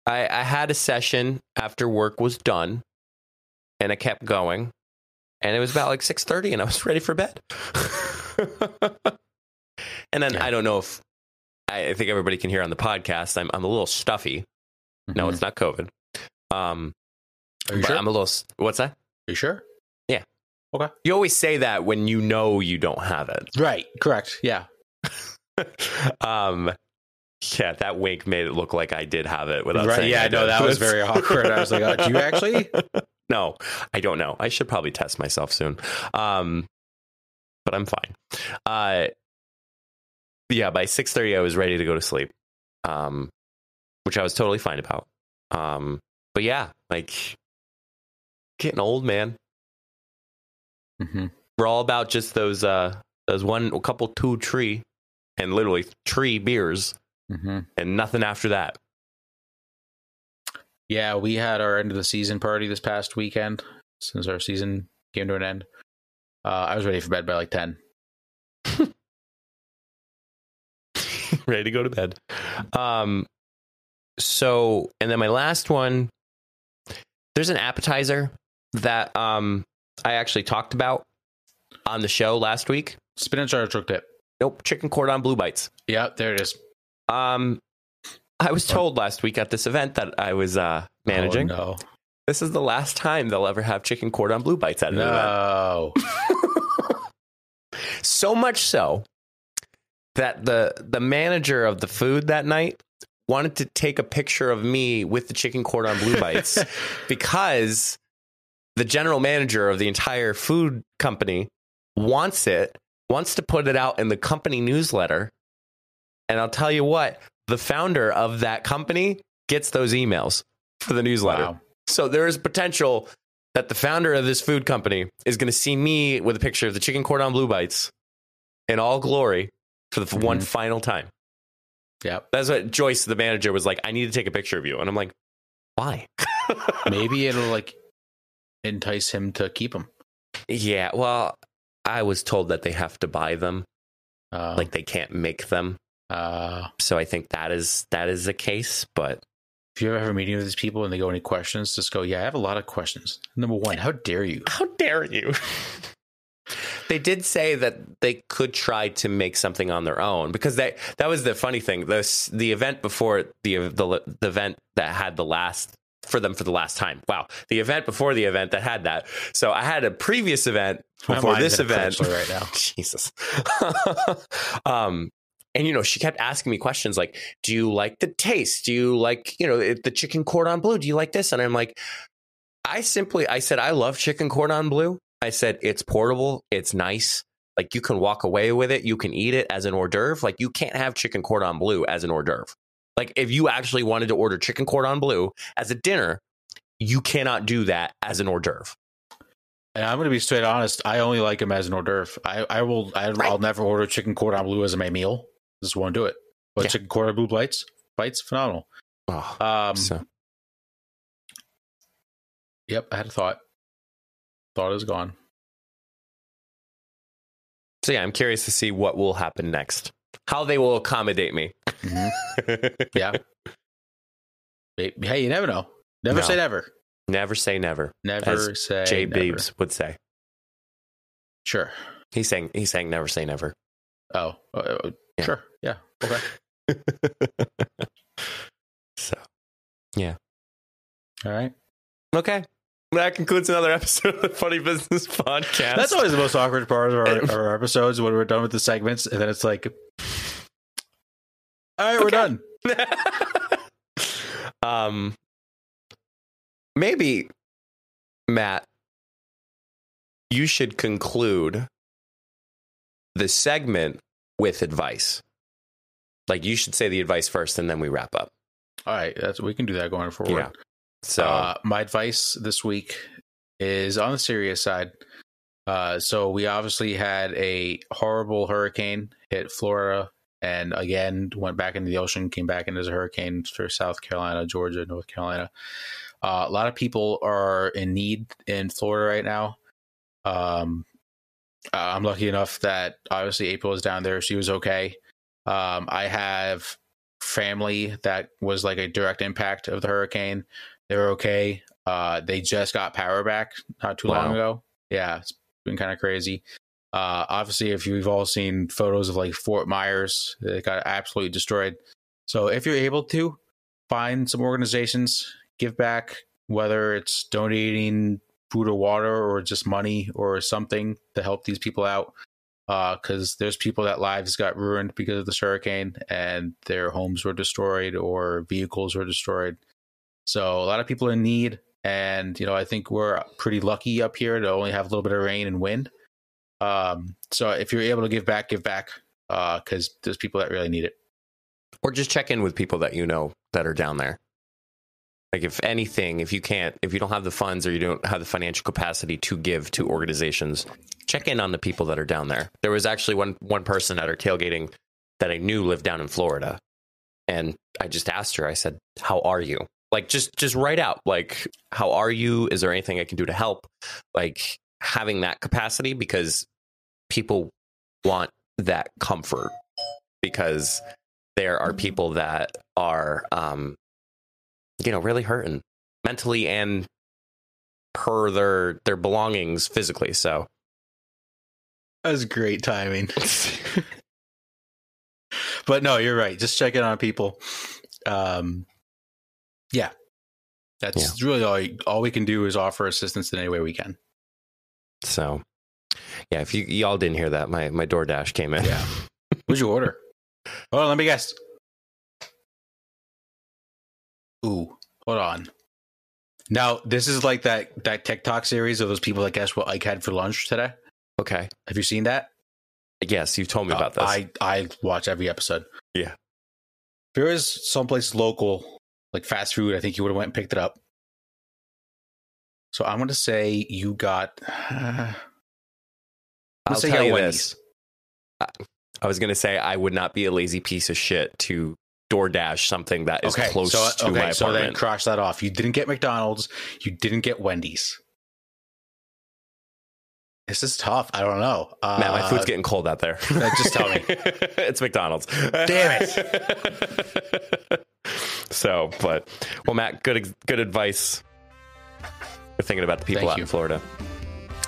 I I had a session after work was done, and I kept going, and it was about like six thirty, and I was [laughs] ready for bed. [laughs] and then Yeah. I don't know if I, I think everybody can hear on the podcast. I'm I'm a little stuffy. No, Mhm. it's not COVID. Um, Are you but sure? I'm a little. What's that? Are you sure? Yeah. Okay. You always say that when you know you don't have it. Right. Correct. Yeah. [laughs] um, yeah, that wink made it look like I did have it without right. saying. Yeah. I No, that was very awkward. I was like, oh, do you actually? [laughs] no, I don't know. I should probably test myself soon. Um, but I'm fine. Uh, yeah, by six thirty, I was ready to go to sleep. Um, which I was totally fine about. Um, but yeah, like getting old, man. hmm We're all about just those uh those one a couple two tree and literally tree beers hmm and nothing after that. Yeah, we had our end of the season party this past weekend since our season came to an end. Uh, I was ready for bed by like 10. [laughs] ready to go to bed. Um, so, and then my last one, there's an appetizer that um I actually talked about on the show last week. Spinach artichoke dip. Nope, chicken cordon bleu bites. Yeah, there it is. Um, I was told last week at this event that I was uh managing. Oh, This is the last time they'll ever have chicken cordon bleu bites at an no. event. No. [laughs] so much so that the the manager of the food that night wanted to take a picture of me with the chicken cordon bleu bites [laughs] because the general manager of the entire food company wants it wants to put it out in the company newsletter and I'll tell you what the founder of that company gets those emails for the newsletter Wow. so there is potential that the founder of this food company is going to see me with a picture of the chicken cordon bleu bites in all glory for the f one final time. Yeah. That's what Joyce, the manager, was like. I need to take a picture of you, and I'm like, why? [laughs] Maybe it'll like entice him to keep them. yeah, well, I was told that they have to buy them, Uh, like they can't make them. uh, So I think that is that is the case. But if you ever have a meeting with these people and they go, any questions? Just go, yeah, I have a lot of questions. Number one, how dare you? how dare you? [laughs] they did say that they could try to make something on their own because they that was the funny thing. This the event before the the, the event that had the last for them for the last time. Wow, the event before the event that had that. So I had a previous event before this event right now. [laughs] Jesus. [laughs] um, and you know, she kept asking me questions like, "Do you like the taste? Do you like, you know, the chicken cordon bleu? Do you like this?" And I'm like, I simply, I said, I love chicken cordon bleu. I said it's portable, it's nice. Like you can walk away with it, you can eat it as an hors d'oeuvre. Like you can't have chicken cordon bleu as an hors d'oeuvre. Like if you actually wanted to order chicken cordon bleu as a dinner, you cannot do that as an hors d'oeuvre. And I'm going to be straight honest. I only like them as an hors d'oeuvre. I, I will. I, Right. I'll never order chicken cordon bleu as my meal. Just won't do it. But Yeah. chicken cordon bleu bites, bites, phenomenal. Oh, Um, so Yep, I had a thought. Thought is gone. So yeah, I'm curious to see what will happen next. How they will accommodate me. [laughs] Yeah. Hey, you never know. Never No. say never. never say never. Never say Jay never. Beebs would say. Sure. He's saying he's saying never say never. Oh, uh, uh, Yeah. sure. Yeah. Okay. [laughs] so yeah. All right. okay. That concludes another episode of the Funny Business Podcast. That's always the most awkward part of our, our episodes when we're done with the segments, and then it's like, all right, we're done. [laughs] um maybe Matt you should conclude the segment with advice. Like you should say the advice first and then we wrap up. All right, that's we can do that going forward. Yeah. So uh, my advice this week is on the serious side. Uh, so we obviously had a horrible hurricane hit Florida, and again went back into the ocean, came back in as a hurricane for South Carolina, Georgia, North Carolina. Uh, a lot of people are in need in Florida right now. Um, uh, I'm lucky enough that obviously April is down there; she was okay. Um, I have family that was like a direct impact of the hurricane. They were okay. Uh, they just got power back not too long ago, Yeah, it's been kind of crazy. Uh, obviously, if you've all seen photos of like Fort Myers, it got absolutely destroyed. So if you're able to find some organizations, give back, whether it's donating food or water or just money or something to help these people out. Because uh, there's people that lives got ruined because of this hurricane and their homes were destroyed or vehicles were destroyed. So a lot of people are in need. And, you know, I think we're pretty lucky up here to only have a little bit of rain and wind. Um, so if you're able to give back, give back because uh, there's people that really need it. Or just check in with people that you know that are down there. Like if anything, if you can't, if you don't have the funds or you don't have the financial capacity to give to organizations, check in on the people that are down there. There was actually one one person at our tailgating that I knew lived down in Florida, and I just asked her. I said, "How are you?" Like just just write out like, "How are you? Is there anything I can do to help?" Like having that capacity because people want that comfort because there are mm-hmm. people that are um, you know, really hurting mentally and per their their belongings physically. So that was great timing. [laughs] but no, you're right. Just check in on people. Um, yeah, that's yeah. really all. All we can do is offer assistance in any way we can. So, yeah, if you y'all didn't hear that, my my DoorDash came in. Yeah, [laughs] what'd you order? On, let me guess. Ooh, hold on. Now this is like that that TikTok series of those people that guess what Ike had for lunch today. Okay, have you seen that? Yes, you've told me uh, about this. I I watch every episode. Yeah. There was someplace local, like fast food, I think you would have went and picked it up. So I'm going to say you got. [sighs] Uh, I'll say tell you this. I was going to say I would not be a lazy piece of shit to DoorDash something that is okay, close so, to okay, my apartment. So then cross that off. You didn't get McDonald's. You didn't get Wendy's. This is tough. I don't know. Uh, Man, my food's getting cold out there. just tell me. [laughs] it's McDonald's. Damn it. [laughs] so, but well, Matt, good good advice. We're thinking about the people Thank out you. in Florida.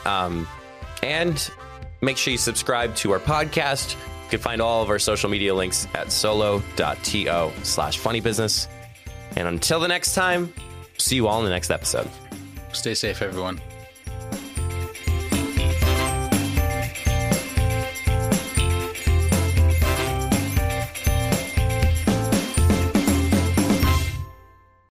Um, and make sure you subscribe to our podcast You can find all of our social media links at solo.to slash funny business. And until the next time, see you all in the next episode. Stay safe, everyone.